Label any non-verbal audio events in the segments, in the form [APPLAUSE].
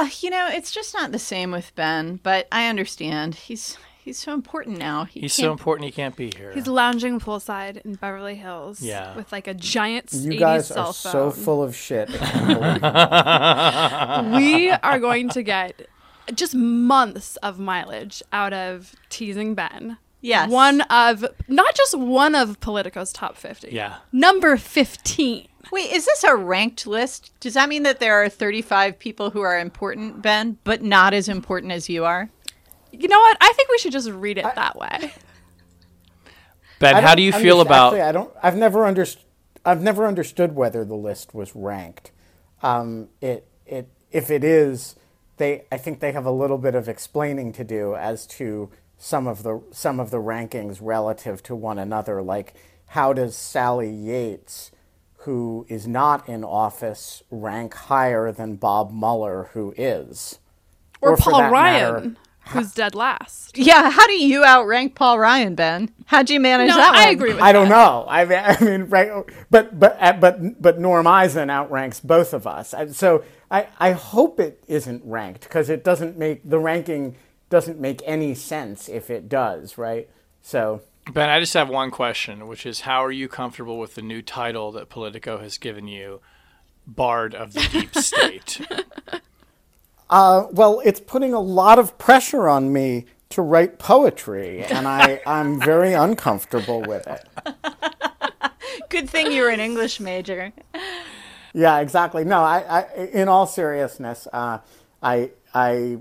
Uh, you know, it's just not the same with Ben, but I understand. He's he's so important now. He He's so important he can't be here. He's lounging poolside in Beverly Hills. Yeah. With like a giant You 80s guys cell are so full of shit. I can't [LAUGHS] believe it. we are going to get just months of mileage out of teasing Ben. Yes. One of, not just one of Politico's top 50. Yeah. Number 15. Wait, is this a ranked list? Does that mean that there are 35 people who are important, Ben, but not as important as you are? You know what? I think we should just read it that way. ben, how don't do you feel underst- about Actually, I don't. I've never understood. I've never understood whether the list was ranked. Um, it it if it is, they I think they have a little bit of explaining to do as to some of the some of the rankings relative to one another. Like how does Sally Yates, who is not in office, rank higher than Bob Mueller, who is? Or, for Paul Ryan, matter, who's dead last. Yeah, how do you outrank Paul Ryan, Ben? How'd you manage No, that I one? agree with you? I that. don't know. I mean, [LAUGHS] I mean, right? But but uh, but but Norm Eisen outranks both of us. And So I I hope it isn't ranked because it doesn't make the ranking doesn't make any sense if it does, right? So Ben? I just have one question, which is how are you comfortable with the new title that Politico has given you, Bard of the Deep [LAUGHS] State? uh, well, it's putting a lot of pressure on me to write poetry, and I I'm very uncomfortable with it. [LAUGHS] Good thing you were an English major. Yeah, exactly. No, I, I in all seriousness, uh, I, I,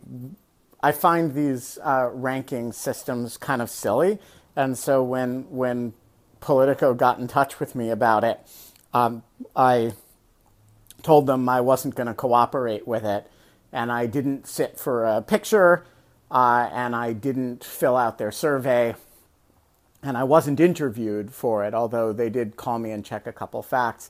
I find these uh, ranking systems kind of silly, and so when when Politico got in touch with me about it, um, I told them I wasn't going to cooperate with it, and I didn't sit for a picture, uh, and I didn't fill out their survey, and I wasn't interviewed for it, although they did call me and check a couple facts.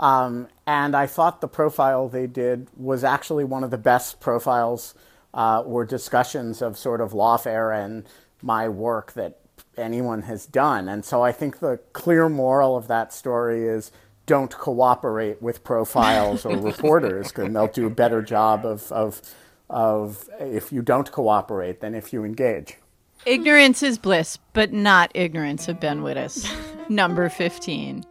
Um, and I thought the profile they did was actually one of the best profiles uh, or discussions of sort of lawfare and my work that anyone has done. And so I think the clear moral of that story is don't cooperate with profiles or [LAUGHS] reporters because they'll do a better job of, of, of if you don't cooperate than if you engage. Ignorance is bliss, but not ignorance of Ben Wittes. [LAUGHS] Number 15.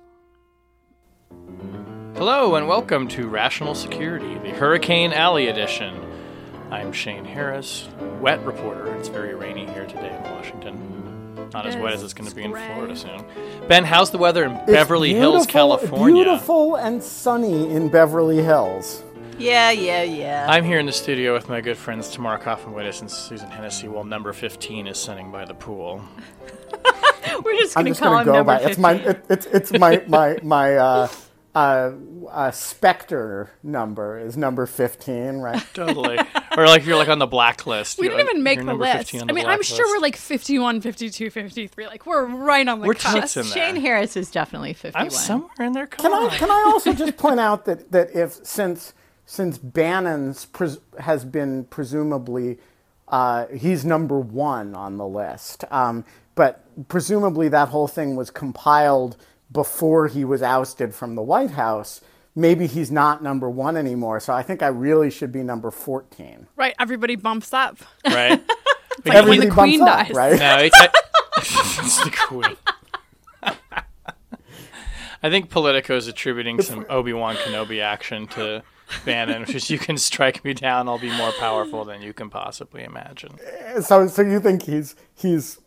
Hello and welcome to Rational Security, the Hurricane Alley edition. I'm Shane Harris, wet reporter. It's very rainy here today in Washington. Not as wet as it's going to be in. Florida soon. Ben, how's the weather in It's Beverly Hills, California? Beautiful and sunny in Beverly Hills. Yeah, yeah, yeah. I'm here in the studio with my good friends Tamara Cofman Wittes and Susan Hennessey while number 15 is sunning by the pool. [LAUGHS] We're just I'm going to just call gonna him go number by 15. it's my it, it's it's my my my uh, [LAUGHS] uh, uh, Spectre number is number fifteen, right? [LAUGHS] Totally. or like if you're like on the blacklist. We you're didn't like- even make the number list. 15 I the mean, I'm sure we're like 51, 52, 53. Like, we're right on the We're cusp. in there. Shane Harris is definitely 51. I'm somewhere in there. Come Can on. I can I also [LAUGHS] just point out that that if since since Bannon's pres- has been presumably uh, he's number one on the list, um, but presumably that whole thing was compiled before he was ousted from the White House. Maybe he's not number one anymore, so I think I really should be number fourteen. Right. Everybody bumps up. right? [LAUGHS] like when Everybody the bumps queen up, dies. right? No, it's, [LAUGHS] it's the queen. I think Politico is attributing some Obi Wan Kenobi action to Bannon, which is you can strike me down, I'll be more powerful than you can possibly imagine. Uh, so, so you think he's he's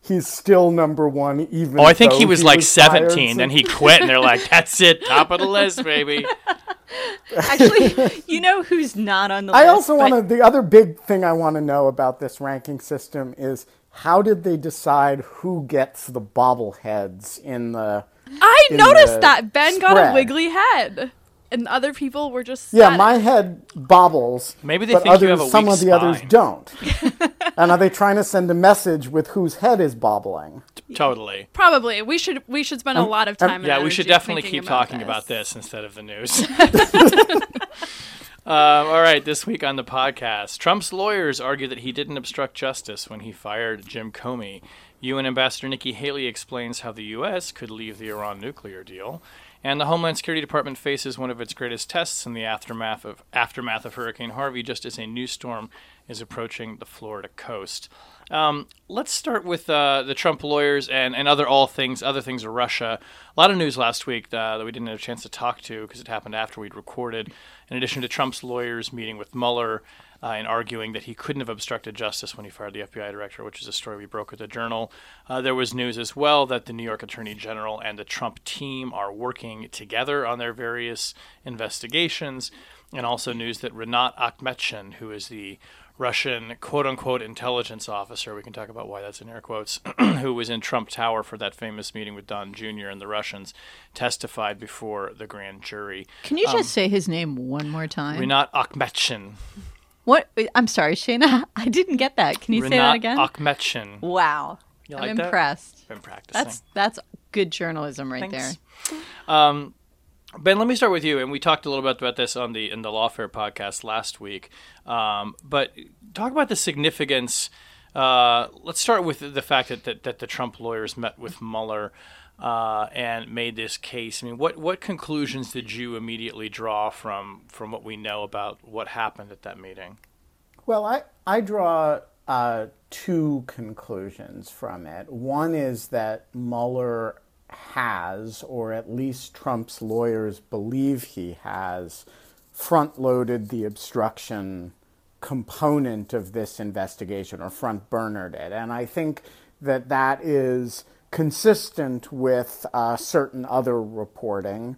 he's still number one, even? Oh, I think he was like fired 17, then since- he [LAUGHS] quit, and they're like, that's it, top of the list, baby. [LAUGHS] Actually, you know who's not on the I list? I also but- want to. The other big thing I want to know about this ranking system is how did they decide who gets the bobbleheads in the? I in noticed the that. Ben got a wiggly head. And other people were just Yeah, my head bobbles. Maybe they but think others, you have a some weak of the others don't. [LAUGHS] and are they trying to send a message with whose head is bobbling? Totally. Probably. We should we should spend a lot of time. and Yeah, we should definitely keep about talking this. about this instead of the news. [LAUGHS] [LAUGHS] um, all right, this week on the podcast, Trump's lawyers argue that he didn't obstruct justice when he fired Jim Comey. UN Ambassador Nikki Haley explains how the U.S. could leave the Iran nuclear deal. And the Homeland Security Department faces one of its greatest tests in the aftermath of aftermath of Hurricane Harvey, just as a new storm is approaching the Florida coast. Um, let's start with uh, the Trump lawyers and, and other all things, other things of Russia. A lot of news last week uh, that we didn't have a chance to talk to because it happened after we'd recorded. In addition to Trump's lawyers meeting with Mueller uh, and arguing that he couldn't have obstructed justice when he fired the FBI director, which is a story we broke at the Journal, uh, there was news as well that the New York Attorney General and the Trump team are working together on their various investigations, and also news that Renat Akhmetshin, who is the Russian quote unquote intelligence officer, we can talk about why that's in air quotes, [CLEARS THROAT] who was in Trump Tower for that famous meeting with Don Jr. and the Russians, testified before the grand jury. Can you just say his name one more time? Renat Akhmetshin. What? I'm sorry, Shayna. [LAUGHS] I didn't get that. Can you say that Renat again? Akhmetshin. wow. You I'm like that? impressed. Been practicing. That's that's good journalism right Thanks. there. Ben, let me start with you, and we talked a little bit about this on the in the Lawfare podcast last week. Um, but talk about the significance. Uh, let's start with the fact that, that that the Trump lawyers met with Mueller uh, and made this case. I mean, what what conclusions did you immediately draw from from what we know about what happened at that meeting? Well, I, I draw uh, two conclusions from it. One is that Mueller has, or at least Trump's lawyers believe he has, front loaded the obstruction component of this investigation or front burnered it. And I think that that is consistent with uh, certain other reporting.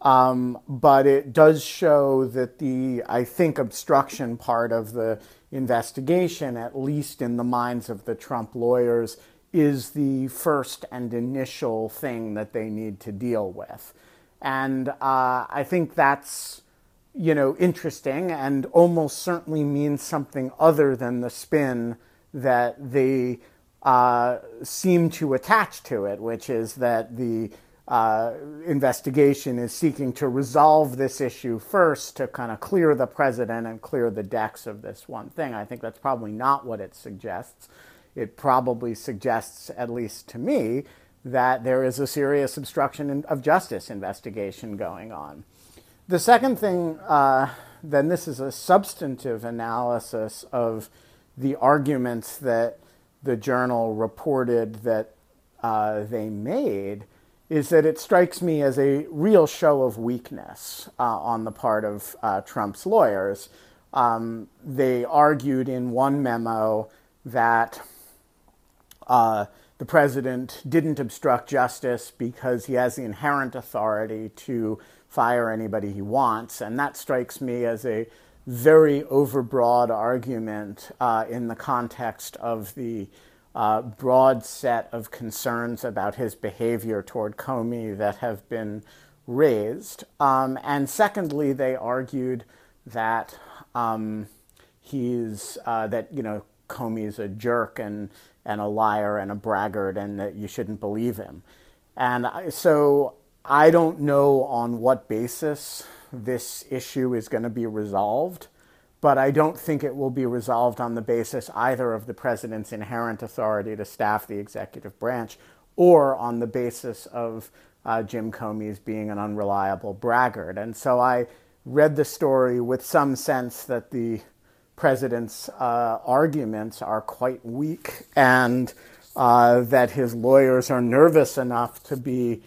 Um, but it does show that the, I think, obstruction part of the investigation, at least in the minds of the Trump lawyers, is the first and initial thing that they need to deal with. And uh, I think that's, you know, interesting and almost certainly means something other than the spin that they uh, seem to attach to it, which is that the uh, investigation is seeking to resolve this issue first to kind of clear the president and clear the decks of this one thing. I think that's probably not what it suggests. It probably suggests, at least to me, that there is a serious obstruction of justice investigation going on. The second thing, uh, then, this is a substantive analysis of the arguments that the journal reported that uh, they made, is that it strikes me as a real show of weakness uh, on the part of uh, Trump's lawyers. Um, they argued in one memo that uh, the president didn't obstruct justice because he has the inherent authority to fire anybody he wants. And that strikes me as a very overbroad argument uh, in the context of the uh, broad set of concerns about his behavior toward Comey that have been raised. Um, and secondly, they argued that um, he's uh, that you know Comey's a jerk and and a liar and a braggart and that you shouldn't believe him. And so I don't know on what basis this issue is going to be resolved, but I don't think it will be resolved on the basis either of the president's inherent authority to staff the executive branch or on the basis of uh, Jim Comey's being an unreliable braggart. And so I read the story with some sense that the president's uh, arguments are quite weak and uh, that his lawyers are nervous enough to be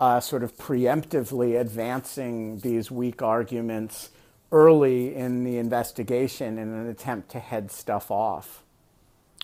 uh, sort of preemptively advancing these weak arguments early in the investigation in an attempt to head stuff off.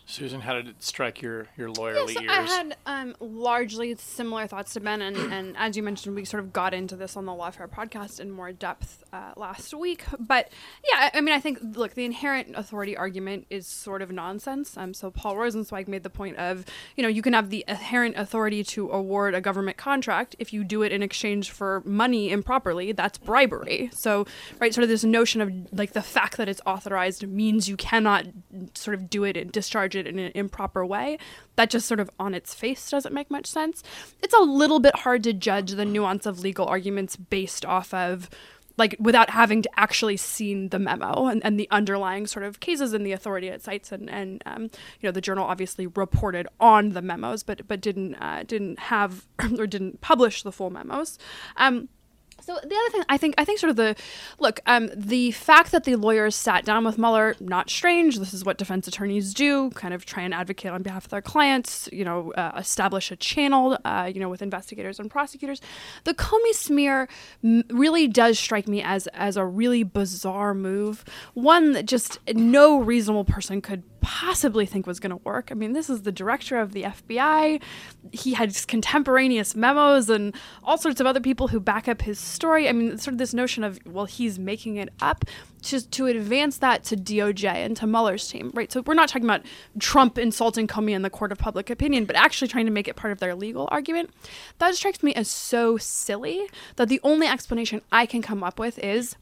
Susan, how did it strike your your lawyerly Yes, ears? I had um, largely similar thoughts to Ben, and, and as you mentioned, we sort of got into this on the Lawfare podcast in more depth uh, last week. But yeah, I I mean, I think look, the inherent authority argument is sort of nonsense. Um, so Paul Rosenzweig made the point of, you know, you can have the inherent authority to award a government contract if you do it in exchange for money improperly. That's bribery. So right, sort of this notion of like the fact that it's authorized means you cannot sort of do it and discharge it in an improper way. That just sort of on its face doesn't make much sense. It's a little bit hard to judge the nuance of legal arguments based off of like without having to actually seen the memo and, and the underlying sort of cases and the authority it cites and, and um, you know the journal obviously reported on the memos but but didn't uh, didn't have [CLEARS THROAT] or didn't publish the full memos um, so the other thing I think I think sort of the look um, the fact that the lawyers sat down with Mueller not strange. This is what defense attorneys do, kind of try and advocate on behalf of their clients. You know, uh, establish a channel. Uh, you know, with investigators and prosecutors. The Comey smear m- really does strike me as as a really bizarre move. One that just no reasonable person could possibly think was going to work. I mean, this is the director of the FBI. He had contemporaneous memos and all sorts of other people who back up his story. I mean, sort of this notion of, well, he's making it up just to advance that to DOJ and to Mueller's team, right? So we're not talking about Trump insulting Comey in the court of public opinion, but actually trying to make it part of their legal argument. That strikes me as so silly that the only explanation I can come up with is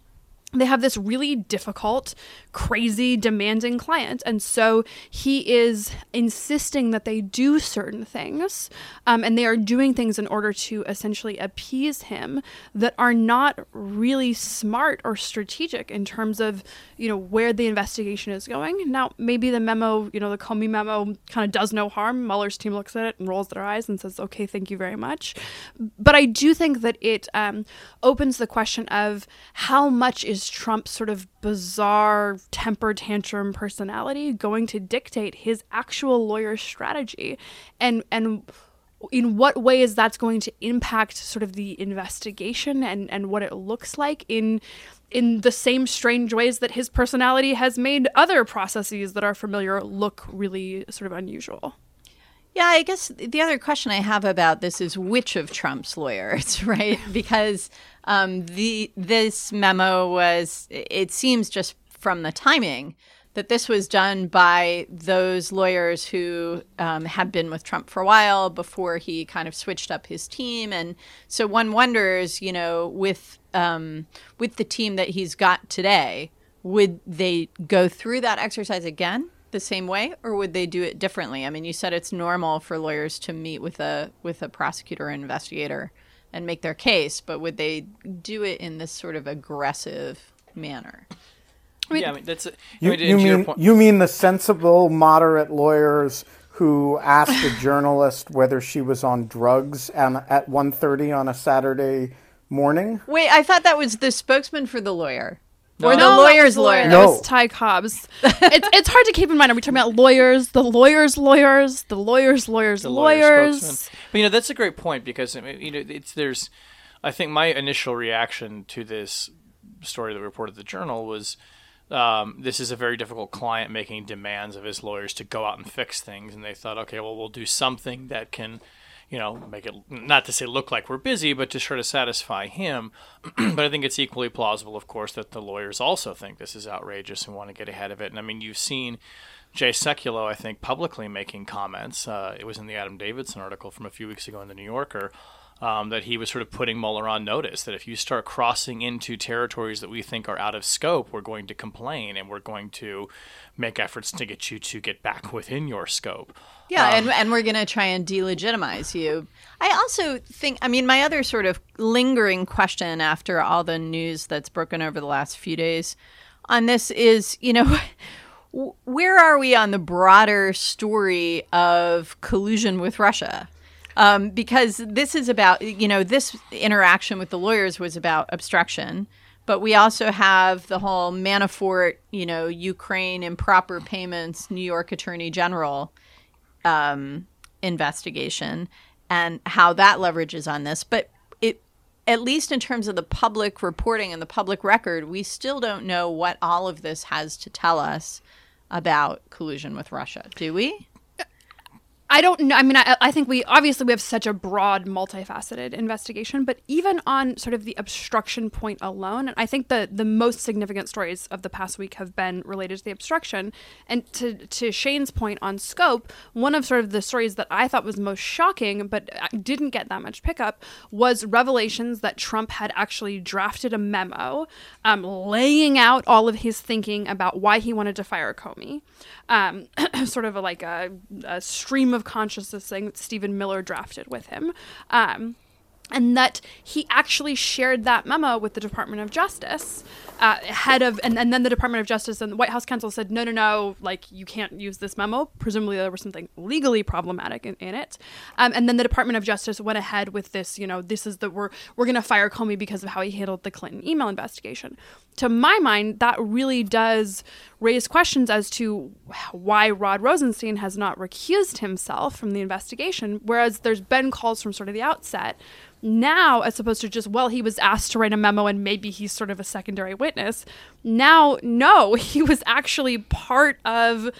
they have this really difficult, crazy, demanding client. And so he is insisting that they do certain things. Um, and they are doing things in order to essentially appease him that are not really smart or strategic in terms of, you know, where the investigation is going. Now, maybe the memo, you know, the Comey memo kind of does no harm. Mueller's team looks at it and rolls their eyes and says, okay, thank you very much. But I do think that it um, opens the question of how much is Trump's sort of bizarre temper tantrum personality going to dictate his actual lawyer strategy and and in what ways that's going to impact sort of the investigation and and what it looks like in in the same strange ways that his personality has made other processes that are familiar look really sort of unusual. Yeah, I guess the other question I have about this is which of Trump's lawyers, [LAUGHS] right? Because um, the this memo was, it seems just from the timing that this was done by those lawyers who um, had been with Trump for a while before he kind of switched up his team, and so one wonders, you know, with um, with the team that he's got today, would they go through that exercise again? The same way or would they do it differently? I mean, you said it's normal for lawyers to meet with a with a prosecutor or investigator and make their case, but would they do it in this sort of aggressive manner? I mean, yeah, I mean that's. You, I mean, you mean point- you mean the sensible, moderate lawyers who asked a journalist whether she was on drugs and at 1.30 on a Saturday morning? Wait, I thought that was the spokesman for the lawyer. Or the No, lawyer's that was lawyer. No. That was Ty Cobbs. it's it's hard to keep in mind. Are we talking about lawyers, the lawyers' lawyers, the lawyers' lawyers' the lawyer lawyers? spokesman. But you know that's a great point because I mean, you know it's there's, I think my initial reaction to this story that we reported the journal was. Um, this is a very difficult client making demands of his lawyers to go out and fix things, and they thought, okay, well, we'll do something that can, you know, make it not to say look like we're busy, but to sort of satisfy him. [CLEARS THROAT] but I think it's equally plausible, of course, that the lawyers also think this is outrageous and want to get ahead of it. And I mean, you've seen Jay Sekulow, I think, publicly making comments. Uh, it was in the Adam Davidson article from a few weeks ago in the New Yorker. Um, that he was sort of putting Mueller on notice that if you start crossing into territories that we think are out of scope, we're going to complain and we're going to make efforts to get you to get back within your scope. Yeah, and, and we're going to try and delegitimize you. I also think, I mean, my other sort of lingering question after all the news that's broken over the last few days on this is, you know, [LAUGHS] where are we on the broader story of collusion with Russia? Um, because this is about, you know, this interaction with the lawyers was about obstruction. But we also have the whole Manafort, you know, Ukraine improper payments, New York Attorney General um, investigation and how that leverages on this. But it, at least in terms of the public reporting and the public record, we still don't know what all of this has to tell us about collusion with Russia, do we? I don't know. I mean, I, I think we obviously we have such a broad, multifaceted investigation, but even on sort of the obstruction point alone, and I think the the most significant stories of the past week have been related to the obstruction. And to to Shane's point on scope, one of sort of the stories that I thought was most shocking, but didn't get that much pickup, was revelations that Trump had actually drafted a memo, um, laying out all of his thinking about why he wanted to fire Comey, um, [CLEARS THROAT] sort of a, like a, a stream of consciousness thing that Stephen Miller drafted with him. Um, and that he actually shared that memo with the Department of Justice, uh, head of, and, and then the Department of Justice and the White House counsel said, no, no, no, like you can't use this memo. Presumably there was something legally problematic in, in it, um, and then the Department of Justice went ahead with this. You know, this is the we're we're going to fire Comey because of how he handled the Clinton email investigation. To my mind, that really does raise questions as to why Rod Rosenstein has not recused himself from the investigation, whereas there's been calls from sort of the outset now, as opposed to just, well, he was asked to write a memo and maybe he's sort of a secondary witness. Now, no, [LAUGHS] he was actually part of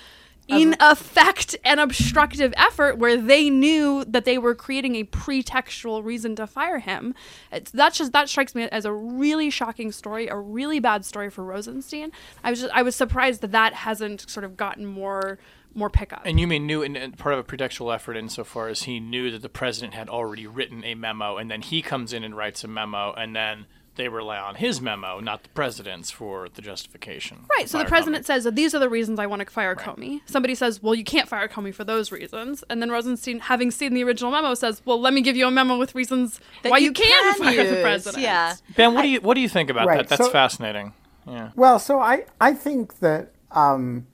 in effect an obstructive effort where they knew that they were creating a pretextual reason to fire him. It's, that just that strikes me as a really shocking story, a really bad story for Rosenstein. I was just I was surprised that that hasn't sort of gotten more more pickup. And you mean knew in, in part of a pretextual effort insofar as he knew that the president had already written a memo, and then he comes in and writes a memo, and then they rely on his memo, not the president's, for the justification. Right. So the president Comey. says that these are the reasons I want to fire right. Comey. Somebody says, well, you can't fire Comey for those reasons. And then Rosenstein, having seen the original memo, says, well, let me give you a memo with reasons that why you, you can, can, fire use. the president. Yeah. Ben, what do you what do you think about right. that? That's so, fascinating. Yeah. Well, so I I think that um,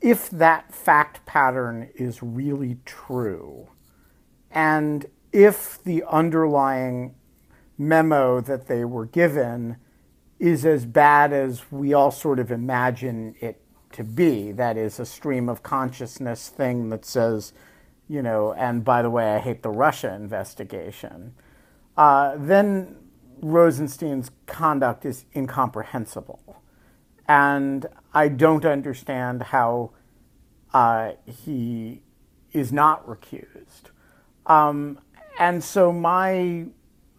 if that fact pattern is really true, and if the underlying memo that they were given is as bad as we all sort of imagine it to be, that is, a stream of consciousness thing that says, you know, and by the way, I hate the Russia investigation, uh, then Rosenstein's conduct is incomprehensible. And I don't understand how uh, he is not recused. Um, and so my,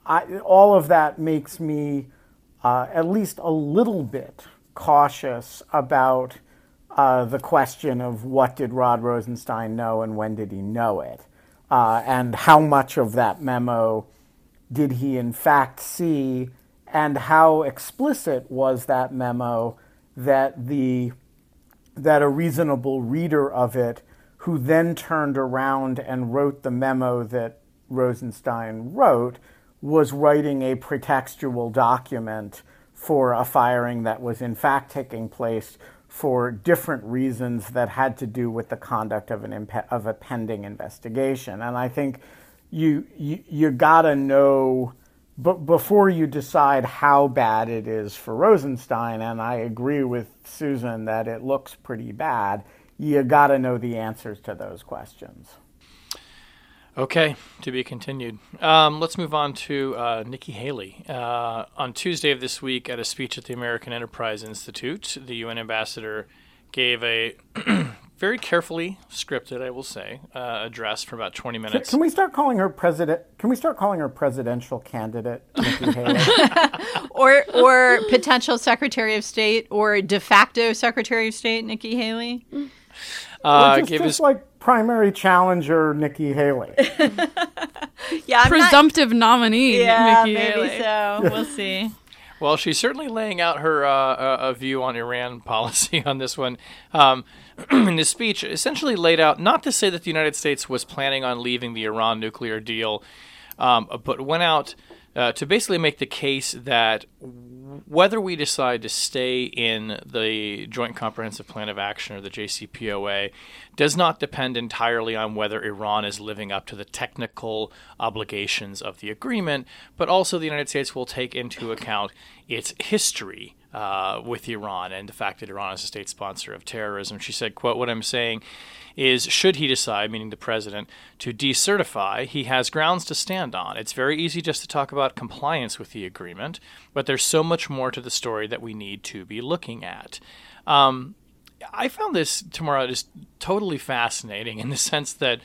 I, all of that makes me uh, at least a little bit cautious about uh, the question of what did Rod Rosenstein know and when did he know it, uh, and how much of that memo did he in fact see, and how explicit was that memo that the that a reasonable reader of it, who then turned around and wrote the memo that Rosenstein wrote, was writing a pretextual document for a firing that was in fact taking place for different reasons that had to do with the conduct of an impe- of a pending investigation. And I think you you, you got to know but before you decide how bad it is for Rosenstein, and I agree with Susan that it looks pretty bad, you got to know the answers to those questions. Okay, to be continued. Um, let's move on to uh, Nikki Haley. Uh, on Tuesday of this week, at a speech at the American Enterprise Institute, the UN ambassador gave a [CLEARS THROAT] very carefully scripted, I will say, uh, address for about 20 minutes. Can, can, we start calling her president? Can we start calling her presidential candidate Nikki Haley? [LAUGHS] [LAUGHS] or or potential Secretary of State or de facto Secretary of State Nikki Haley? Uh, just, just like primary challenger Nikki Haley. [LAUGHS] yeah, presumptive not... nominee. Yeah, Nikki maybe Haley. so. We'll see. [LAUGHS] Well, she's certainly laying out her uh, a view on Iran [LAUGHS] policy on this one. Um, [CLEARS THROAT] in this speech, essentially laid out not to say that the United States was planning on leaving the Iran nuclear deal, um, but went out uh, to basically make the case that whether we decide to stay in the Joint Comprehensive Plan of Action or the JCPOA does not depend entirely on whether Iran is living up to the technical obligations of the agreement, but also the United States will take into account its history uh, with Iran and the fact that Iran is a state sponsor of terrorism. She said, quote, what I'm saying is should he decide, meaning the president, to decertify, he has grounds to stand on. It's very easy just to talk about compliance with the agreement, but there's so much more to the story that we need to be looking at. Um, I found this Tamara just totally fascinating in the sense that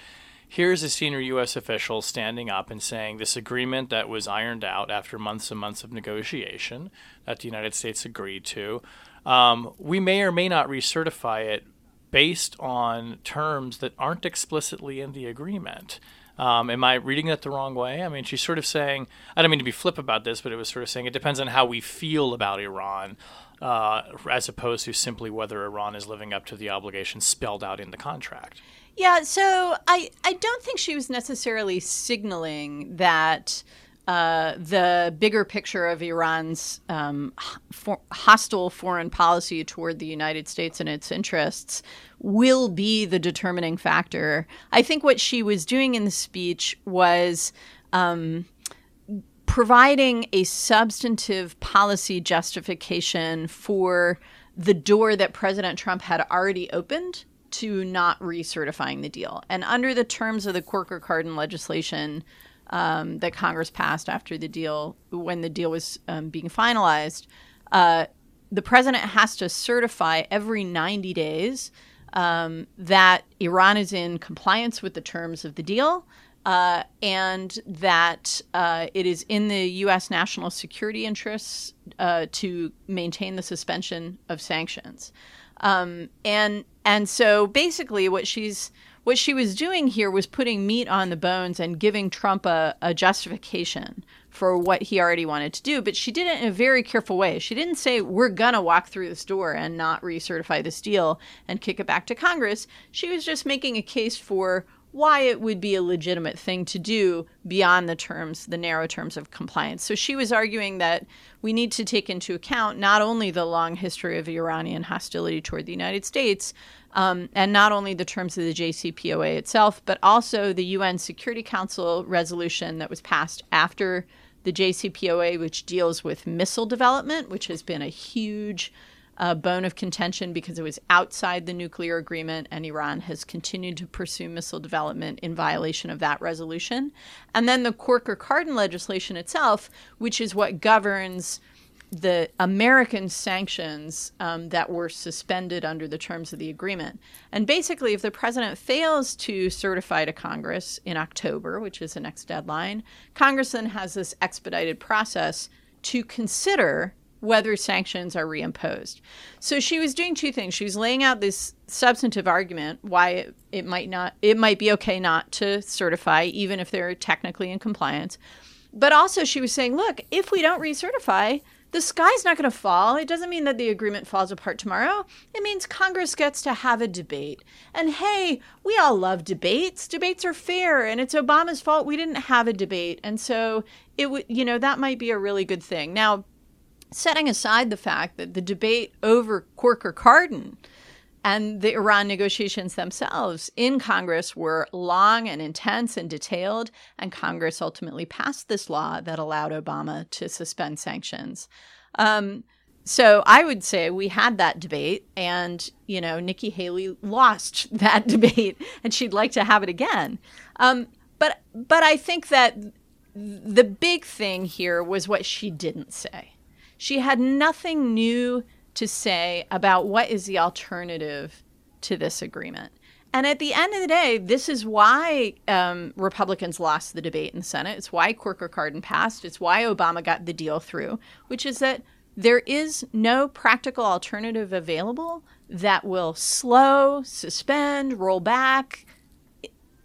here's a senior U.S. official standing up and saying this agreement that was ironed out after months and months of negotiation that the United States agreed to, um, we may or may not recertify it based on terms that aren't explicitly in the agreement. Um, am I reading that the wrong way? I mean, she's sort of saying, I don't mean to be flip about this, but it was sort of saying it depends on how we feel about Iran, uh, as opposed to simply whether Iran is living up to the obligations spelled out in the contract. Yeah, so I, I don't think she was necessarily signaling that uh, the bigger picture of Iran's um, for, hostile foreign policy toward the United States and its interests will be the determining factor. I think what she was doing in the speech was. Um, providing a substantive policy justification for the door that President Trump had already opened to not recertifying the deal. And under the terms of the Corker Cardin legislation um, that Congress passed after the deal, when the deal was um, being finalized, uh, the president has to certify every 90 days um, that Iran is in compliance with the terms of the deal. Uh, and that uh, it is in the U.S. national security interests uh, to maintain the suspension of sanctions. Um, and and so basically, what she's what she was doing here was putting meat on the bones and giving Trump a, a justification for what he already wanted to do. But she did it in a very careful way. She didn't say, we're going to walk through this door and not recertify this deal and kick it back to Congress. She was just making a case for why it would be a legitimate thing to do beyond the terms, the narrow terms of compliance. So she was arguing that we need to take into account not only the long history of Iranian hostility toward the United States, um, and not only the terms of the JCPOA itself, but also the UN Security Council resolution that was passed after the JCPOA, which deals with missile development, which has been a huge uh, bone of contention because it was outside the nuclear agreement, and Iran has continued to pursue missile development in violation of that resolution. And then the Corker Cardin legislation itself, which is what governs the American sanctions um, that were suspended under the terms of the agreement. And basically, if the president fails to certify to Congress in October, which is the next deadline, Congress then has this expedited process to consider whether sanctions are reimposed. So she was doing two things. She was laying out this substantive argument why it, it might not it might be okay not to certify even if they're technically in compliance. But also she was saying, look, if we don't recertify, the sky's not going to fall. It doesn't mean that the agreement falls apart tomorrow. It means Congress gets to have a debate. And hey, we all love debates. Debates are fair, and it's Obama's fault we didn't have a debate. And so it would, you know, that might be a really good thing. Now, setting aside the fact that the debate over Corker Cardin and the Iran negotiations themselves in Congress were long and intense and detailed, and Congress ultimately passed this law that allowed Obama to suspend sanctions. Um, so I would say we had that debate, and you know Nikki Haley lost [LAUGHS] that debate, and she'd like to have it again. Um, but but I think that the big thing here was what she didn't say. She had nothing new to say about what is the alternative to this agreement. And at the end of the day, this is why um, Republicans lost the debate in the Senate. It's why Corker Cardin passed. It's why Obama got the deal through, which is that there is no practical alternative available that will slow, suspend, roll back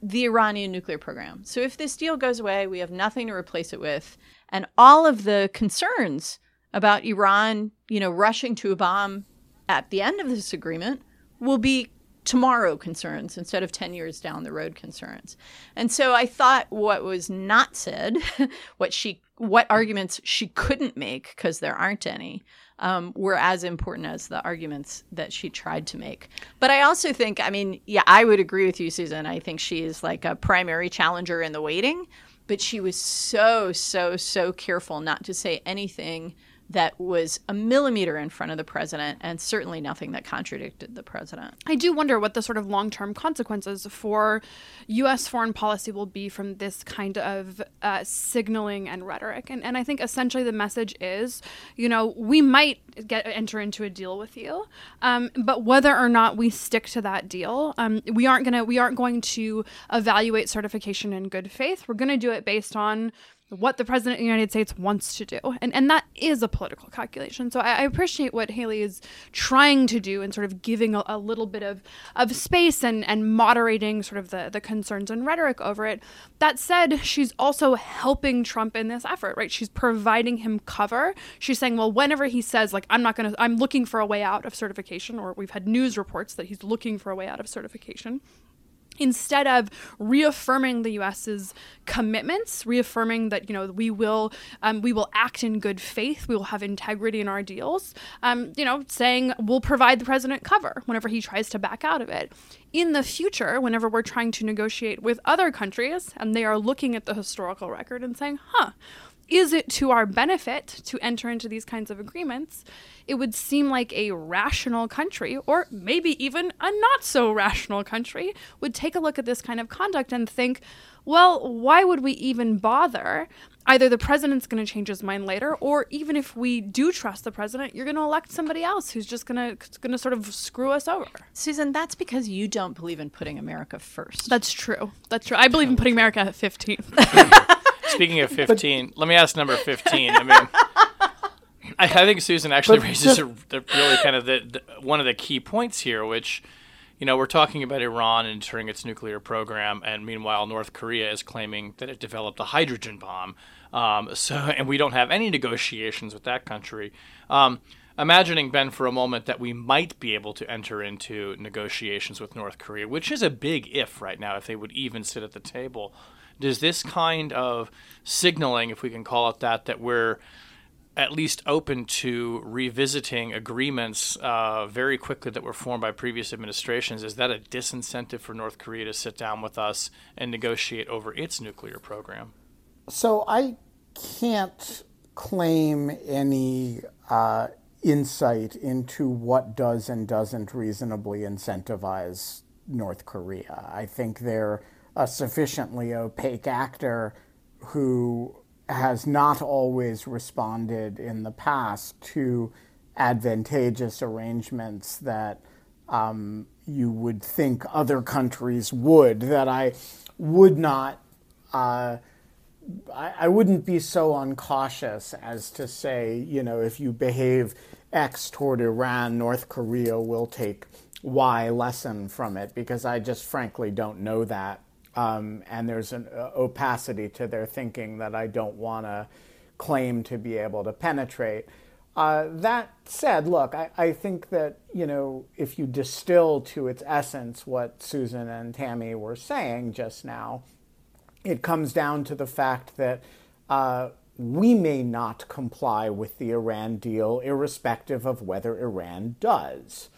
the Iranian nuclear program. So if this deal goes away, we have nothing to replace it with. And all of the concerns about Iran, you know, rushing to a bomb at the end of this agreement will be tomorrow concerns instead of 10 years down the road concerns. And so I thought what was not said, [LAUGHS] what she what arguments she couldn't make because there aren't any, um, were as important as the arguments that she tried to make. But I also think, I mean, yeah, I would agree with you, Susan. I think she is like a primary challenger in the waiting, but she was so, so, so careful not to say anything that was a millimeter in front of the president and certainly nothing that contradicted the president. I do wonder what the sort of long term consequences for U.S. foreign policy will be from this kind of uh, signaling and rhetoric. And, and I think essentially the message is, you know, we might get enter into a deal with you, um, but whether or not we stick to that deal, um, we aren't gonna we aren't going to evaluate certification in good faith. We're going to do it based on what the president of the United States wants to do. And, and that is a political calculation. So I, I appreciate what Haley is trying to do and sort of giving a, a, little bit of, of space and, and moderating sort of the, the concerns and rhetoric over it. That said, she's also helping Trump in this effort, right? She's providing him cover. She's saying, well, whenever he says, like, I'm not going to, I'm looking for a way out of certification, or we've had news reports that he's looking for a way out of certification instead of reaffirming the U.S.'s commitments, reaffirming that you know we will um, we will act in good faith, we will have integrity in our deals, um, you know, saying we'll provide the president cover whenever he tries to back out of it. In the future, whenever we're trying to negotiate with other countries and they are looking at the historical record and saying, "Huh." Is it to our benefit to enter into these kinds of agreements? It would seem like a rational country, or maybe even a not so rational country, would take a look at this kind of conduct and think, well, why would we even bother? Either the president's going to change his mind later, or even if we do trust the president, you're going to elect somebody else who's just going to going to sort of screw us over. Susan, that's because you don't believe in putting America first. That's true. That's true. I believe in putting America at 15. [LAUGHS] Speaking of 15, let me ask number 15. I mean, [LAUGHS] I, I think Susan actually but raises a, the, really kind of the, the, one of the key points here, which, you know, we're talking about Iran entering its nuclear program, and meanwhile, North Korea is claiming that it developed a hydrogen bomb. Um, so, [LAUGHS] and we don't have any negotiations with that country. Um, imagining Ben for a moment that we might be able to enter into negotiations with North Korea, which is a big if right now, if they would even sit at the table does this kind of signaling, if we can call it that, that we're at least open to revisiting agreements uh, very quickly that were formed by previous administrations, is that a disincentive for North Korea to sit down with us and negotiate over its nuclear program? So I can't claim any uh, insight into what does and doesn't reasonably incentivize North Korea. I think they're a sufficiently opaque actor who has not always responded in the past to advantageous arrangements that um, you would think other countries would, that I would not. Uh, I, I wouldn't be so uncautious as to say, you know, if you behave X toward Iran, North Korea will take Y lesson from it, because I just frankly don't know that um, and there's an uh, opacity to their thinking that I don't want to claim to be able to penetrate. Uh, that said, look, I, I, think that, you know, if you distill to its essence what Susan and Tammy were saying just now, it comes down to the fact that uh, we may not comply with the Iran deal, irrespective of whether Iran does.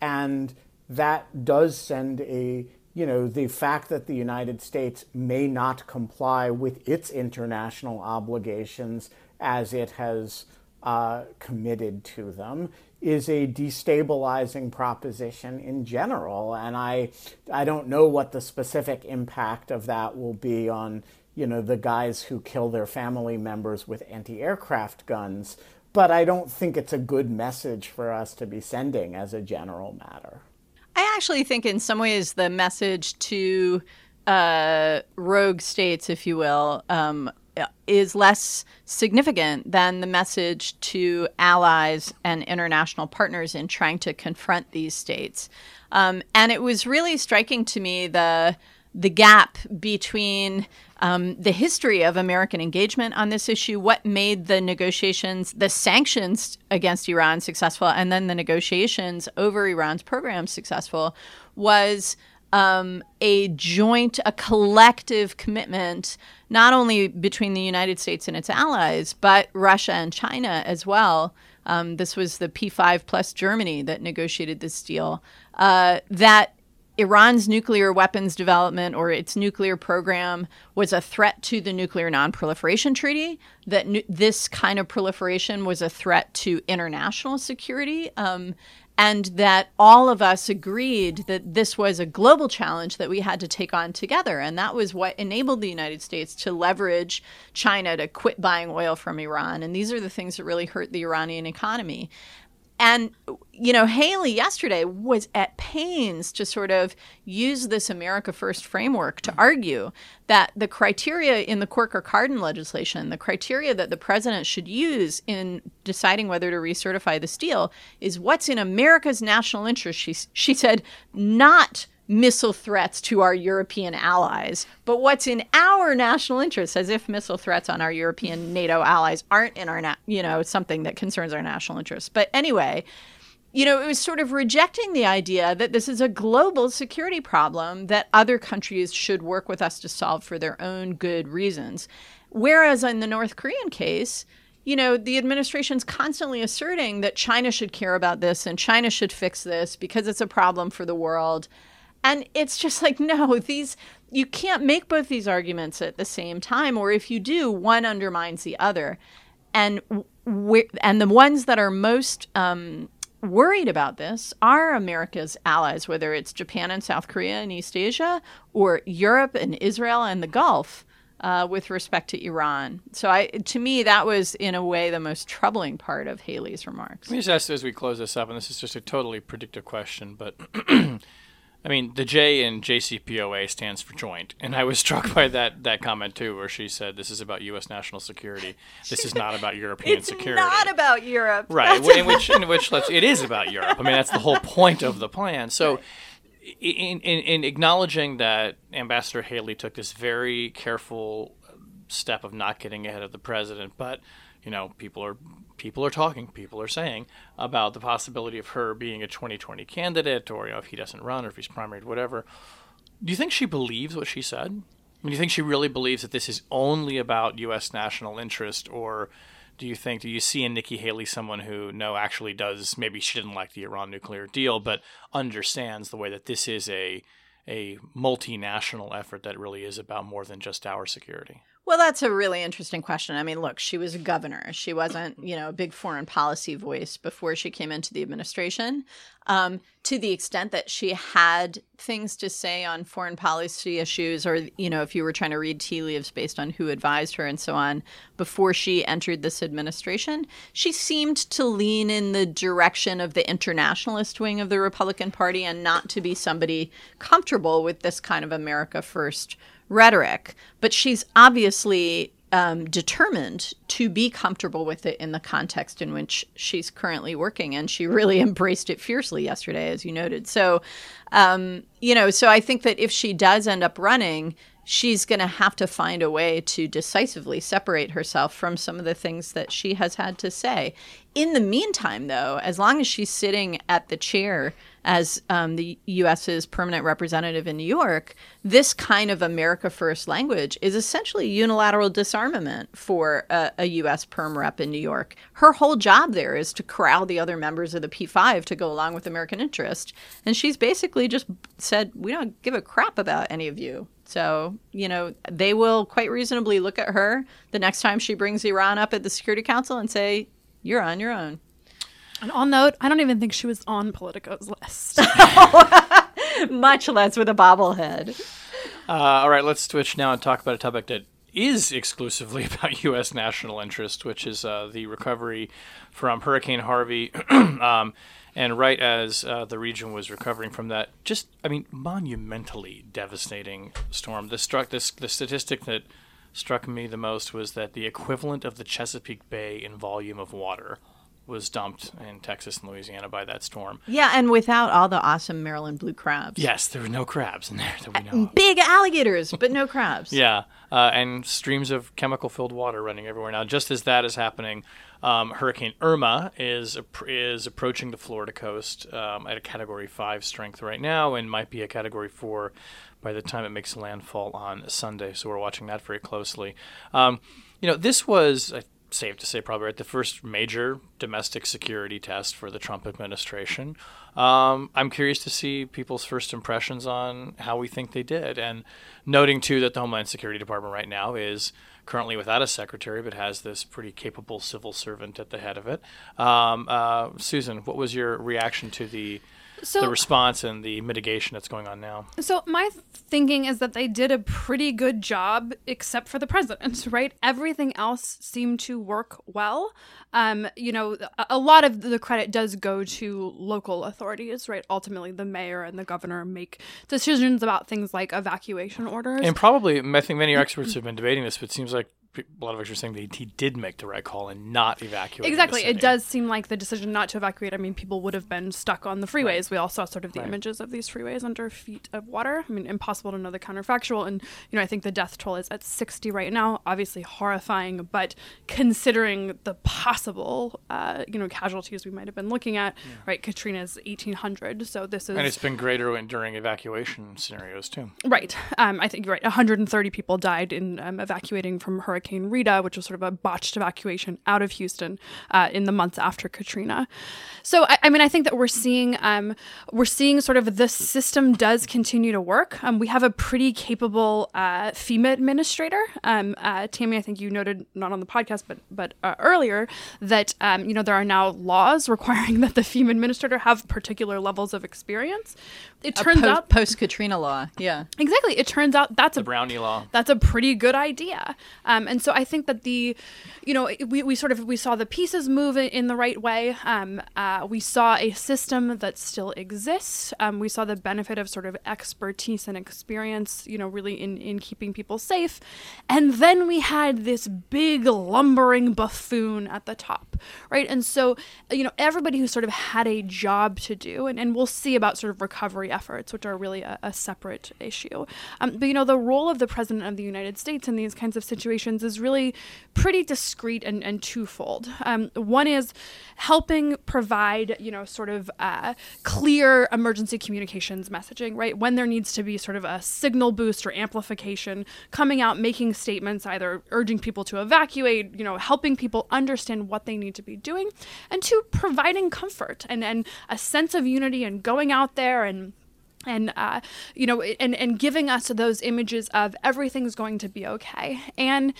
And that does send a you know, the fact that the United States may not comply with its international obligations as it has uh, committed to them is a destabilizing proposition in general. And I, I don't know what the specific impact of that will be on, you know, the guys who kill their family members with anti-aircraft guns. But I don't think it's a good message for us to be sending as a general matter. I actually think, in some ways, the message to uh, rogue states, if you will, um, is less significant than the message to allies and international partners in trying to confront these states. Um, and it was really striking to me the the gap between um, the history of American engagement on this issue, what made the negotiations, the sanctions against Iran successful, and then the negotiations over Iran's program successful, was um, a joint, a collective commitment, not only between the United States and its allies, but Russia and China as well. Um, this was the P5 plus Germany that negotiated this deal. Uh, that Iran's nuclear weapons development or its nuclear program was a threat to the Nuclear Nonproliferation Treaty, that nu- this kind of proliferation was a threat to international security, um, and that all of us agreed that this was a global challenge that we had to take on together. And that was what enabled the United States to leverage China to quit buying oil from Iran. And these are the things that really hurt the Iranian economy. And, you know, Haley yesterday was at pains to sort of use this America First framework to argue that the criteria in the Corker Cardin legislation, the criteria that the president should use in deciding whether to recertify this deal, is what's in America's national interest. She, she said, not missile threats to our European allies, but what's in our national interest, as if missile threats on our European NATO allies aren't in our, na- you know, something that concerns our national interests. But anyway, you know, it was sort of rejecting the idea that this is a global security problem that other countries should work with us to solve for their own good reasons. Whereas in the North Korean case, you know, the administration's constantly asserting that China should care about this and China should fix this because it's a problem for the world. And it's just like, [LAUGHS] no, these, you can't make both these arguments at the same time, or if you do, one undermines the other. And, we and the ones that are most um, worried about this are America's allies, whether it's Japan and South Korea and East Asia, or Europe and Israel and the Gulf. Uh, with respect to Iran, so I, to me, that was in a way the most troubling part of Haley's remarks. Let me just ask as we close this up, and this is just a totally predictive question, but [CLEARS THROAT] I mean, the J in JCPOA stands for joint, and I was [LAUGHS] struck by that that comment too, where she said, "This is about U.S. national security. This is not about European it's security." It's not about Europe, right? in which, in which, let's, it is about Europe. I mean, that's the whole point of the plan. So, in, in, in acknowledging that Ambassador Haley took this very careful step of not getting ahead of the president, but you know, people are people are talking, people are saying about the possibility of her being a 2020 candidate, or you know, if he doesn't run, or if he's primaried, whatever. Do you think she believes what she said? I mean, do you think she really believes that this is only about U.S. national interest, or do you think do you see in Nikki Haley someone who no actually does maybe she didn't like the Iran nuclear deal, but understands the way that this is a a multinational effort that really is about more than just our security? Well, that's a really interesting question. I mean, look, she was a governor. She wasn't, you know, a big foreign policy voice before she came into the administration. Um, to the extent that she had things to say on foreign policy issues, or, you know, if you were trying to read tea leaves based on who advised her and so on before she entered this administration, she seemed to lean in the direction of the internationalist wing of the Republican Party and not to be somebody comfortable with this kind of America First rhetoric, but she's obviously um, determined to be comfortable with it in the context in which she's currently working. And she really [LAUGHS] embraced it fiercely yesterday, as you noted. So, um, you know, so I think that if she does end up running, she's going to have to find a way to decisively separate herself from some of the things that she has had to say. In the meantime, though, as long as she's sitting at the chair as um, the U.S.'s permanent representative in New York, this kind of America First language is essentially unilateral disarmament for a, a, U.S. perm rep in New York. Her whole job there is to corral the other members of the P5 to go along with American interest. And she's basically just said, we don't give a crap about any of you. So, you know, they will quite reasonably look at her the next time she brings Iran up at the Security Council and say, you're on your own. And on note, I don't even think she was on Politico's list. [LAUGHS] [LAUGHS] Much less with a bobblehead. Uh, all right, let's switch now and talk about a topic that is exclusively [LAUGHS] about U.S. national interest, which is uh, the recovery from Hurricane Harvey. [CLEARS THROAT] um, and right as uh, the region was recovering from that, just I mean, monumentally devastating storm. This struck this the statistic that struck me the most was that the equivalent of the Chesapeake Bay in volume of water was dumped in Texas and Louisiana by that storm. Yeah, and without all the awesome Maryland blue crabs. Yes, there were no crabs in there that we know. Of. Big alligators, but no crabs. [LAUGHS] yeah, uh, and streams of chemical-filled water running everywhere. Now, just as that is happening, um, Hurricane Irma is is approaching the Florida coast um, at a Category Five strength right now, and might be a Category Four by the time it makes landfall on Sunday. So we're watching that very closely. Um, you know, this was safe to say, probably right, the first major domestic security test for the Trump administration. Um, I'm curious to see people's first impressions on how we think they did, and noting too that the Homeland Security Department right now is currently without a secretary, but has this pretty capable civil servant at the head of it. Um, uh, Susan, what was your reaction to the So- the response and the mitigation that's going on now? So my thinking is that they did a pretty good job, except for the president, [LAUGHS] right? Everything else seemed to work well. Um, you know, a, lot of the credit does go to local authorities, right? Ultimately, the mayor and the governor make decisions about things like evacuation orders. And probably, I think many experts have been debating this, but it seems like a lot of experts are saying that he did make the right call and not evacuate. Exactly. It does seem like the decision not to evacuate. I mean, people would have been stuck on the freeways. We all saw sort of the images of these freeways under feet of water. I mean, impossible to know the counterfactual. And, you know, I think the death toll is at 60 right now. Obviously horrifying, but considering the possible, uh, you know, casualties we might have been looking at, right? Katrina's 1800. So this is. And it's been greater during evacuation scenarios too. Right. Um, I think you're right. 130 people died in um, evacuating from Hurricane Rita, which was sort of a botched evacuation out of Houston uh, in the months after Katrina. So, I, I mean, I think that we're seeing um, we're seeing sort of the system does continue to work. Um, we have a pretty capable uh, FEMA administrator. Um, uh, Tammy, I think you noted not on the podcast, but but uh, earlier that um, you know there are now laws [LAUGHS] requiring that the FEMA administrator have particular levels of experience. It turns out post Katrina law. Yeah. Exactly. It turns out that's a Brownie law. that's a pretty good idea. Um, and so I think that the, you know, we, we sort of we saw the pieces move in, the right way. Um, uh, we saw a system that still exists. Um, we saw the benefit of sort of expertise and experience, you know, really in in keeping people safe. And then we had this big lumbering buffoon at the top, right? And so, you know, everybody who sort of had a job to do, and, and we'll see about sort of recovery efforts, which are really a, a separate issue. Um, but, you know, the role of the President of the United States in these kinds of situations is really pretty discreet and, and twofold. Um, one is helping provide, you know, sort of uh, clear emergency communications messaging, right? When there needs to be sort of a signal boost or amplification, coming out, making statements, either urging people to evacuate, you know, helping people understand what they need to be doing, and two, providing comfort and, and a sense of unity and going out there and and uh, you know and and giving us those images of everything's going to be okay. And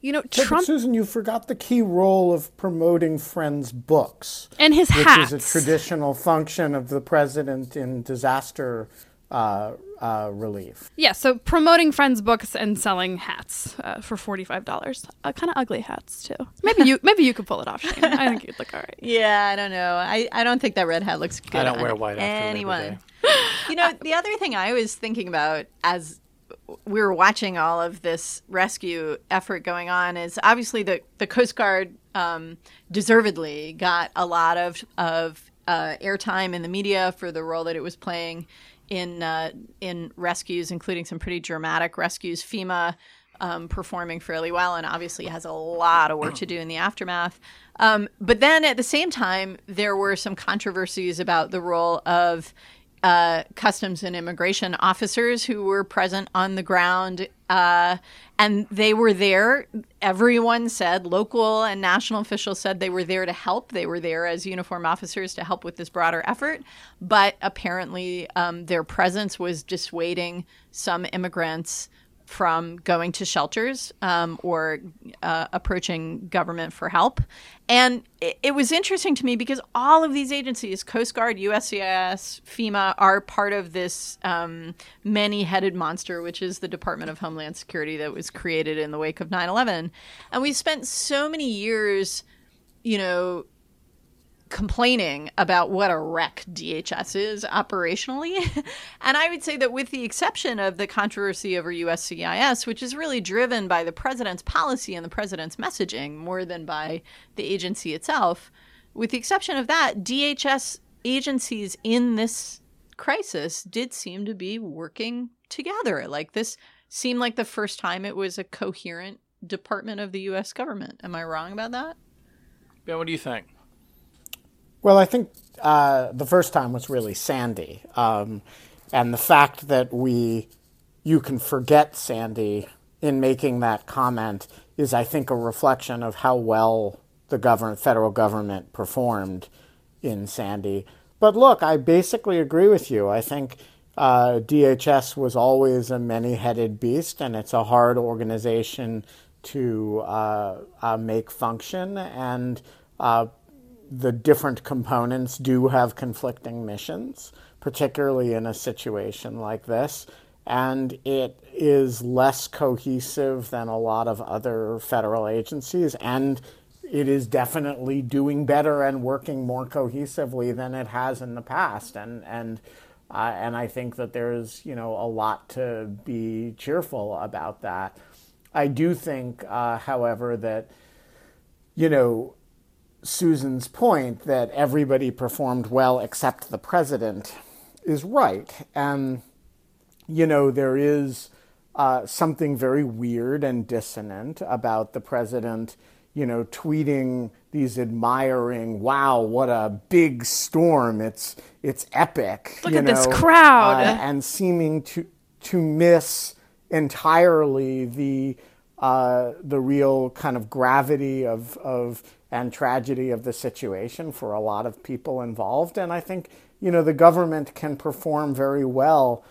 you know Yeah, but trump Susan, you forgot the key role of promoting friends' books, and his which hats is a traditional function of the president in disaster uh, uh, relief. yeah so promoting friends books and selling hats uh, for $45 uh, kind of ugly hats too maybe you [LAUGHS] maybe you could pull it off Shane. i think you'd look all right Yeah, I don't know. I, I don't think that red hat looks good. I don't on wear white after Labor anyone. [LAUGHS] You know, the other thing I was thinking about as we were watching all of this rescue effort going on is obviously the, the Coast Guard um, deservedly got a lot of, of uh, airtime in the media for the role that it was playing in uh, in rescues, including some pretty dramatic rescues. FEMA um, performing fairly well, and obviously has a lot of work to do in the aftermath. Um, but then at the same time, there were some controversies about the role of uh, customs and immigration officers who were present on the ground. Uh, and they were there. Everyone said, local and national officials said they were there to help. They were there as uniform officers to help with this broader effort. But apparently, um, their presence was dissuading some immigrants from going to shelters um, or uh, approaching government for help. And it, it was interesting to me because all of these agencies, Coast Guard, USCIS, FEMA, are part of this um, many headed monster, which is the Department of Homeland Security that was created in the wake of 9 11. And we spent so many years, you know, complaining about what a wreck DHS is operationally. [LAUGHS] and I would say that, with the exception of the controversy over USCIS, which is really driven by the president's policy and the president's messaging more than by the agency itself, with the exception of that, DHS agencies in this crisis did seem to be working together. Like this seemed like the first time it was a coherent department of the US government. Am I wrong about that? Ben, what do you think? Well, I think uh, the first time was really Sandy, um, and the fact that we, you can forget Sandy in making that comment is, I think, a reflection of how well the government, federal government performed in Sandy. But look, I basically agree with you. I think uh, DHS was always a many headed beast, and it's a hard organization to uh, uh, make function. And uh, the different components do have conflicting missions, particularly in a situation like this. And it is less cohesive than a lot of other federal agencies. And it is definitely doing better and working more cohesively than it has in the past. And, and, uh, and I think that there's, you know, a lot to be cheerful about that. I do think, uh, however, that, you know, Susan's point that everybody performed well except the president is right. And, you know, there is uh, something very weird and dissonant about the president, you know, tweeting these admiring, wow, what a big storm. It's, it's epic. Look at know, this crowd. uh, and seeming to, to miss entirely the, uh, the real kind of gravity of, of and tragedy of the situation for a lot of people involved. And I think, you know, the government can perform very well,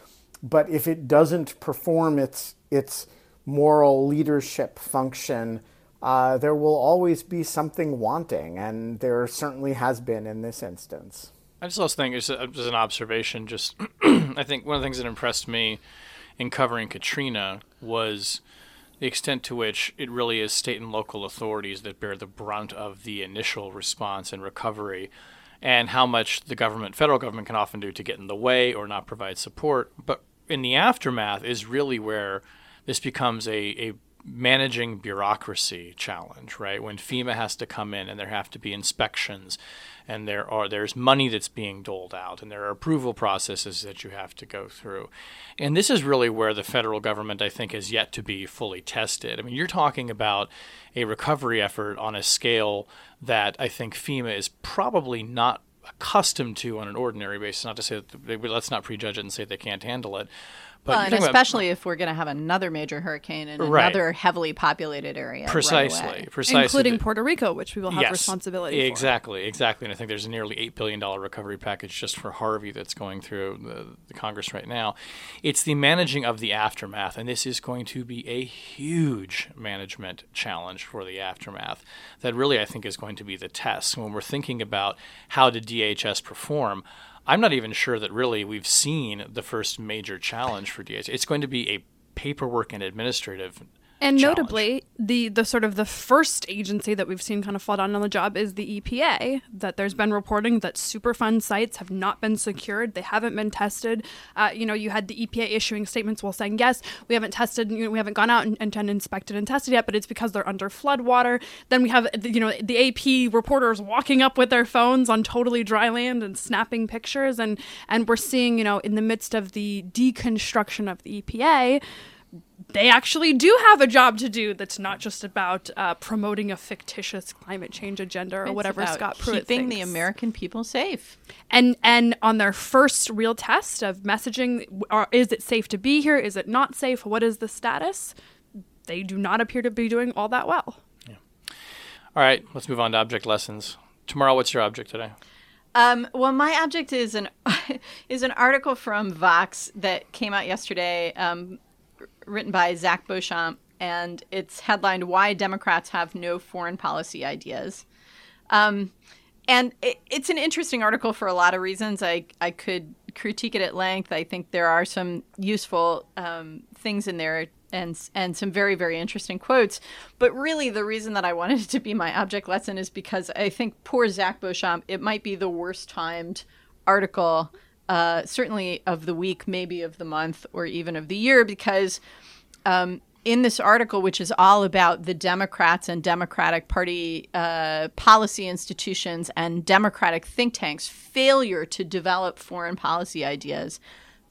but if it doesn't perform its, its moral leadership function, uh, there will always be something wanting, and there certainly has been in this instance. I just also think, just as an observation, just [CLEARS THROAT] I think one of the things that impressed me in covering Katrina was the extent to which it really is state and local authorities that bear the brunt of the initial response and recovery, and how much the government, federal government, can often do to get in the way or not provide support. But in the aftermath is really where this becomes a, a managing bureaucracy challenge, right? When FEMA has to come in and there have to be inspections and there are there's money that's being doled out and there are approval processes that you have to go through. And this is really where the federal government I think has yet to be fully tested. I mean, you're talking about a recovery effort on a scale that I think FEMA is probably not accustomed to on an ordinary basis. Not to say that they, let's not prejudge it and say they can't handle it. But well, and talking about- especially if we're going to have another major hurricane in Right. another heavily populated area, right precisely, away. precisely, including Puerto Rico, which we will have Yes, responsibility for. Exactly, exactly. And I think there's a nearly $8 billion recovery package just for Harvey that's going through the, the Congress right now. It's the managing of the aftermath, and this is going to be a huge management challenge for the aftermath that really I think is going to be the test. When we're thinking about how did DHS perform, I'm not even sure that really we've seen the first major challenge for DHS. It's going to be a paperwork and administrative And challenge. notably, the the sort of the first agency that we've seen kind of fall down on the job is the EPA. That there's been reporting that Superfund sites have not been secured; they haven't been tested. Uh, you know, you had the EPA issuing statements while saying, "Yes, we haven't tested, you know, we haven't gone out and, and, and inspected and tested yet, but it's because they're under floodwater." Then we have, you know, the AP reporters walking up with their phones on totally dry land and snapping pictures, and and we're seeing, you know, in the midst of the deconstruction of the EPA they actually do have a job to do that's not just about uh, promoting a fictitious climate change agenda or It's whatever about Scott Pruitt keeping the. American people safe. and and on their first real test of messaging, are, is it safe to be here? Is it not safe? What is the status? They do not appear to be doing all that well. Yeah. All right, let's move on to object lessons. Tamara, what's your object today? Um, well, my object is an [LAUGHS] is an article from Vox that came out yesterday, um, written by Zach Beauchamp, and it's headlined "Why Democrats Have No Foreign Policy Ideas." Um, and it, it's an interesting article for a lot of reasons. I I could critique it at length. I think there are some useful um, things in there and and some very very interesting quotes. But really, the reason that I wanted it to be my object lesson is because I think poor Zach Beauchamp. It might be the worst timed article, uh, certainly of the week, maybe of the month, or even of the year, because um, in this article, which is all about the Democrats and Democratic Party uh, policy institutions and Democratic think tanks' failure to develop foreign policy ideas,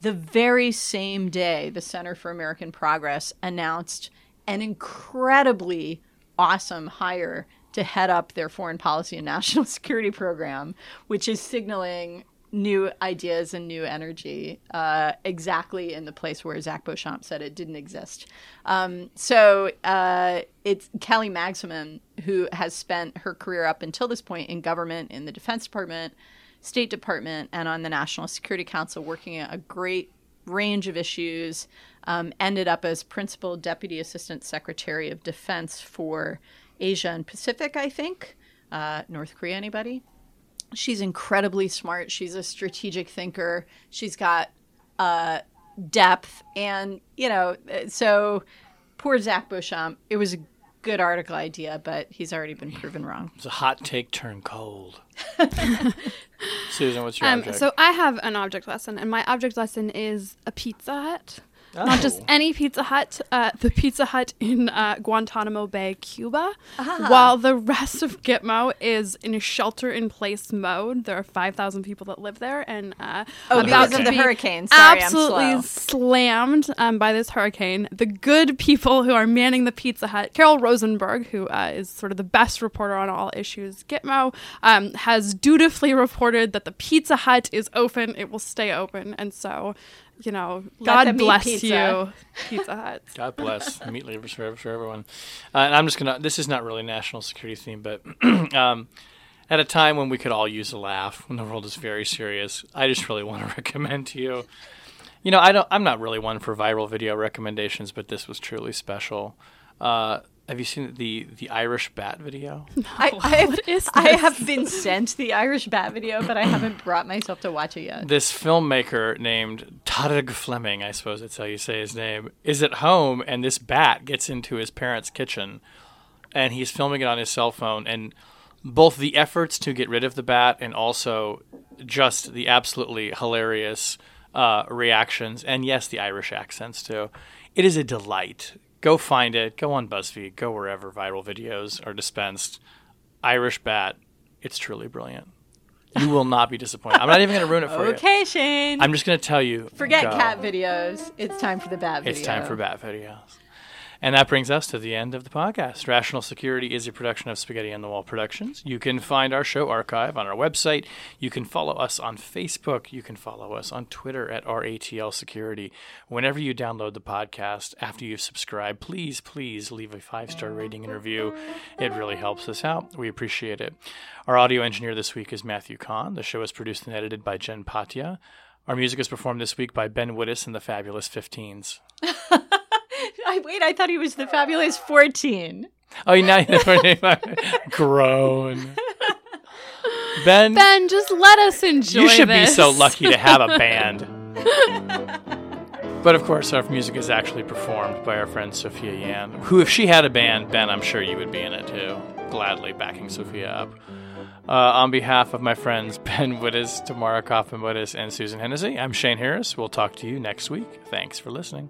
the very same day the Center for American Progress announced an incredibly awesome hire to head up their foreign policy and national [LAUGHS] security program, which is signaling new ideas and new energy uh, exactly in the place where Zach Beauchamp said it didn't exist. Um, so uh, it's Kelly Magsamen who has spent her career up until this point in government, in the Defense Department, State Department, and on the National Security Council, working at a great range of issues. Um, ended up as Principal Deputy Assistant Secretary of Defense for Asia and Pacific, I think. Uh, North Korea, anybody? She's incredibly smart. She's a strategic thinker. She's got uh, depth, and you know, so poor Zach Beauchamp. It was a good article idea, but he's already been proven wrong. It's a hot take turned cold. [LAUGHS] Susan, what's your Um, object? so I have an object lesson, and my object lesson is a Pizza Hut. Not just Oh. any Pizza Hut, uh, the Pizza Hut in uh, Guantanamo Bay, Cuba. While the rest of Gitmo is in shelter in place mode, there are 5,000 people that live there, and uh, Oh, because of to the be hurricane. Sorry, I'm absolutely slammed um, by this hurricane. The good people who are manning the Pizza Hut, Carol Rosenberg, who uh, is sort of the best reporter on all issues Gitmo, um, has dutifully reported that the Pizza Hut is open. It will stay open, and so. You know, Let God bless pizza. you, Pizza Hut. [LAUGHS] God bless meat lovers for, for everyone. Uh, and I'm just gonna. This is not really national security theme, but [CLEARS THROAT] um, at a time when we could all use a laugh, when the world is very serious, I just really [LAUGHS] want to recommend to you. You know, I don't. I'm not really one for viral video recommendations, but this was truly special. Uh, have you seen the the Irish bat video? I, [LAUGHS] I, What is I have been sent the Irish Bat video, but I haven't brought myself to watch it yet. this filmmaker named Tarek Fleming, I suppose that's how you say his name, is at home and this bat gets into his parents' kitchen and he's filming it on his cell phone and both the efforts to get rid of the bat and also just the absolutely hilarious uh, reactions and yes, the Irish accents too. It is a delight. Go find it. Go on BuzzFeed. Go wherever viral videos are dispensed. Irish bat. It's truly brilliant. You will not be disappointed. I'm not even going to ruin it for you. Okay, Shane. I'm just going to tell you. Forget go. cat videos. It's time for the bat video. It's time for bat videos. And that brings us to the end of the podcast. Rational Security is a production of Spaghetti on the Wall Productions. You can find our show archive on our website. You can follow us on Facebook. You can follow us on Twitter at RATL Security. Whenever you download the podcast, after you've subscribed, please, please leave a five star rating and review. It really helps us out. We appreciate it. Our audio engineer this week is Matthew Kahn. The show is produced and edited by Jen Patja. Our music is performed this week by Ben Wittes and the Fabulous 15s. [LAUGHS] I, wait, I thought he was the fabulous 14. Oh, now you know [LAUGHS] grown. Ben, Ben, just let us enjoy you should be this. so lucky to have a [LAUGHS] band. but of course, our music is actually performed by our friend Sophia Yan, who, if she had a band, Ben, I'm sure you would be in it too, gladly backing Sophia up. Uh, on behalf of my friends [LAUGHS] Ben Wittes, Tamara Cofman Wittes, and Susan Hennessey, I'm Shane Harris. We'll talk to you next week. Thanks for listening.